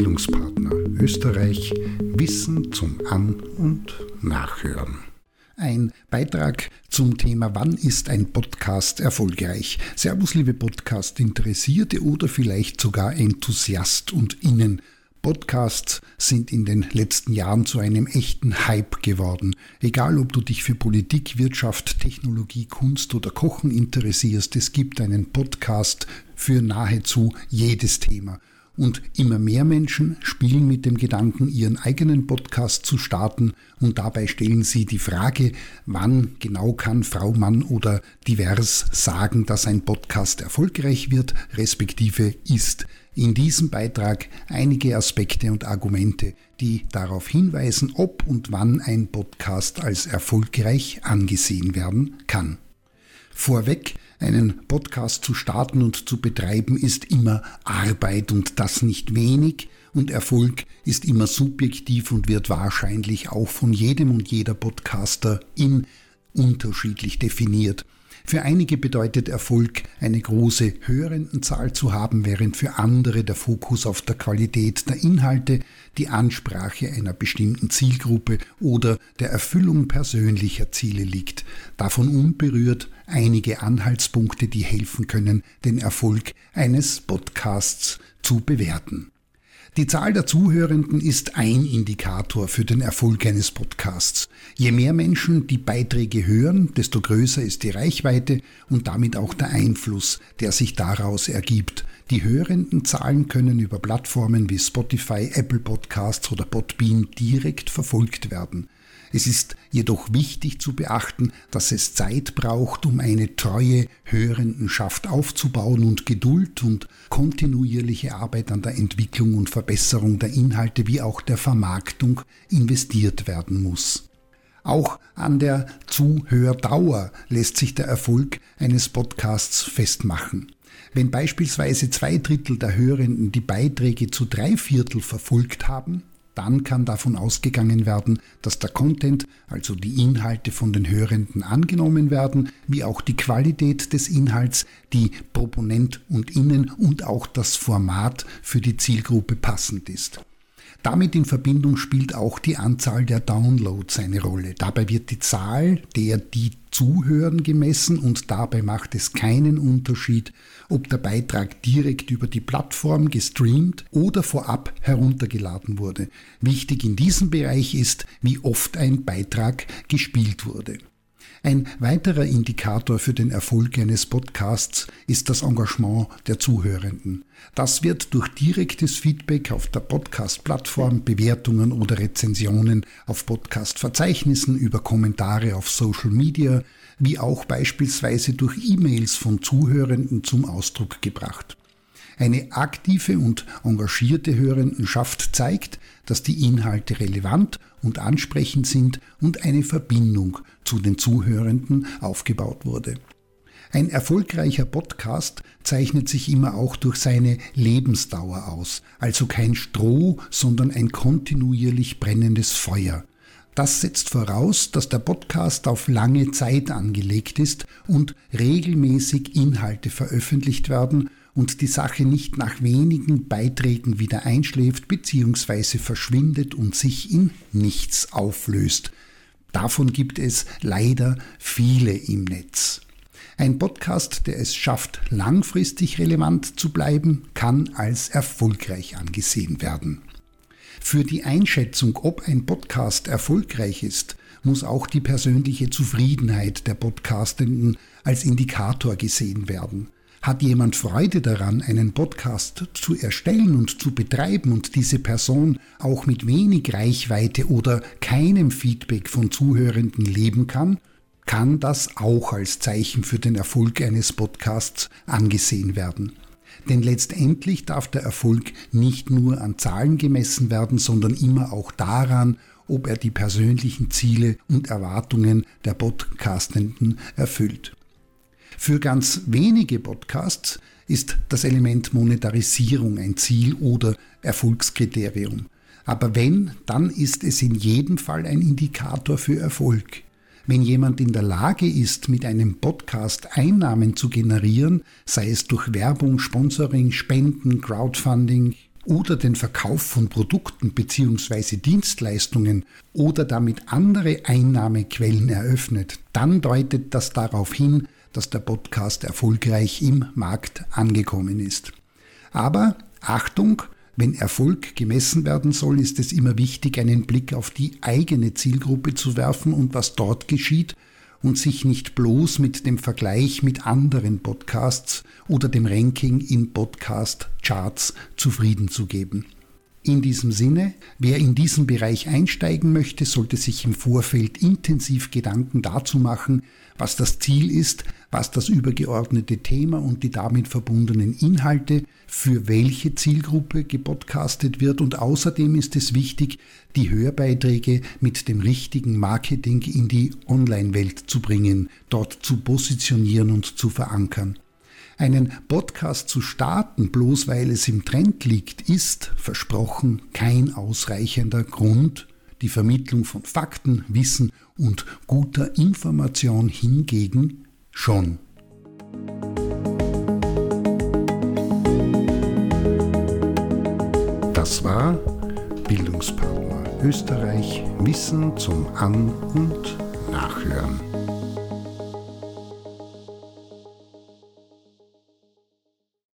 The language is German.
Bildungspartner Österreich Wissen zum An- und Nachhören. Ein Beitrag zum Thema Wann ist ein Podcast erfolgreich? Servus, liebe Podcast-Interessierte oder vielleicht sogar Enthusiast und Innen. Podcasts sind in den letzten Jahren zu einem echten Hype geworden. Egal, ob du dich für Politik, Wirtschaft, Technologie, Kunst oder Kochen interessierst, es gibt einen Podcast für nahezu jedes Thema. Und immer mehr Menschen spielen mit dem Gedanken, ihren eigenen Podcast zu starten und dabei stellen sie die Frage, wann genau kann Frau, Mann oder divers sagen, dass ein Podcast erfolgreich wird, respektive ist. In diesem Beitrag einige Aspekte und Argumente, die darauf hinweisen, ob und wann ein Podcast als erfolgreich angesehen werden kann. Vorweg, einen Podcast zu starten und zu betreiben ist immer Arbeit und das nicht wenig und Erfolg ist immer subjektiv und wird wahrscheinlich auch von jedem und jeder Podcaster in unterschiedlich definiert. Für einige bedeutet Erfolg, eine große Hörendenzahl zu haben, während für andere der Fokus auf der Qualität der Inhalte, die Ansprache einer bestimmten Zielgruppe oder der Erfüllung persönlicher Ziele liegt. Davon unberührt einige Anhaltspunkte, die helfen können, den Erfolg eines Podcasts zu bewerten. Die Zahl der Zuhörenden ist ein Indikator für den Erfolg eines Podcasts. Je mehr Menschen die Beiträge hören, desto größer ist die Reichweite und damit auch der Einfluss, der sich daraus ergibt. Die hörenden Zahlen können über Plattformen wie Spotify, Apple Podcasts oder Podbean direkt verfolgt werden. Es ist jedoch wichtig zu beachten, dass es Zeit braucht, um eine treue Hörendenschaft aufzubauen und Geduld und kontinuierliche Arbeit an der Entwicklung und Verbesserung der Inhalte wie auch der Vermarktung investiert werden muss. Auch an der Zuhördauer lässt sich der Erfolg eines Podcasts festmachen. Wenn beispielsweise zwei Drittel der Hörenden die Beiträge zu drei Viertel verfolgt haben, dann kann davon ausgegangen werden, dass der Content, also die Inhalte von den Hörenden angenommen werden, wie auch die Qualität des Inhalts, die Proponent und Innen und auch das Format für die Zielgruppe passend ist. Damit in Verbindung spielt auch die Anzahl der Downloads eine Rolle. Dabei wird die Zahl der, die zuhören, gemessen und dabei macht es keinen Unterschied, ob der Beitrag direkt über die Plattform gestreamt oder vorab heruntergeladen wurde. Wichtig in diesem Bereich ist, wie oft ein Beitrag gespielt wurde. Ein weiterer Indikator für den Erfolg eines Podcasts ist das Engagement der Zuhörenden. Das wird durch direktes Feedback auf der Podcast-Plattform, Bewertungen oder Rezensionen auf Podcast-Verzeichnissen über Kommentare auf Social Media, wie auch beispielsweise durch E-Mails von Zuhörenden zum Ausdruck gebracht. Eine aktive und engagierte Hörendenschaft zeigt, dass die Inhalte relevant und ansprechend sind und eine Verbindung zu den Zuhörenden aufgebaut wurde. Ein erfolgreicher Podcast zeichnet sich immer auch durch seine Lebensdauer aus, also kein Stroh, sondern ein kontinuierlich brennendes Feuer. Das setzt voraus, dass der Podcast auf lange Zeit angelegt ist und regelmäßig Inhalte veröffentlicht werden und die Sache nicht nach wenigen Beiträgen wieder einschläft bzw. verschwindet und sich in nichts auflöst. Davon gibt es leider viele im Netz. Ein Podcast, der es schafft, langfristig relevant zu bleiben, kann als erfolgreich angesehen werden. Für die Einschätzung, ob ein Podcast erfolgreich ist, muss auch die persönliche Zufriedenheit der Podcastenden als Indikator gesehen werden. Hat jemand Freude daran, einen Podcast zu erstellen und zu betreiben und diese Person auch mit wenig Reichweite oder keinem Feedback von Zuhörenden leben kann, kann das auch als Zeichen für den Erfolg eines Podcasts angesehen werden. Denn letztendlich darf der Erfolg nicht nur an Zahlen gemessen werden, sondern immer auch daran, ob er die persönlichen Ziele und Erwartungen der Podcastenden erfüllt. Für ganz wenige Podcasts ist das Element Monetarisierung ein Ziel oder Erfolgskriterium. Aber wenn, dann ist es in jedem Fall ein Indikator für Erfolg. Wenn jemand in der Lage ist, mit einem Podcast Einnahmen zu generieren, sei es durch Werbung, Sponsoring, Spenden, Crowdfunding, oder den Verkauf von Produkten bzw. Dienstleistungen oder damit andere Einnahmequellen eröffnet, dann deutet das darauf hin, dass der Podcast erfolgreich im Markt angekommen ist. Aber Achtung, wenn Erfolg gemessen werden soll, ist es immer wichtig, einen Blick auf die eigene Zielgruppe zu werfen und was dort geschieht und sich nicht bloß mit dem Vergleich mit anderen Podcasts oder dem Ranking in Podcast-Charts zufrieden zu geben. In diesem Sinne, wer in diesen Bereich einsteigen möchte, sollte sich im Vorfeld intensiv Gedanken dazu machen, was das Ziel ist, was das übergeordnete Thema und die damit verbundenen Inhalte für welche Zielgruppe gepodcastet wird und außerdem ist es wichtig, die Hörbeiträge mit dem richtigen Marketing in die Online-Welt zu bringen, dort zu positionieren und zu verankern. Einen Podcast zu starten, bloß weil es im Trend liegt, ist versprochen kein ausreichender Grund. Die Vermittlung von Fakten, Wissen und guter Information hingegen schon. Das war Bildungspartner Österreich Wissen zum An- und Nachhören.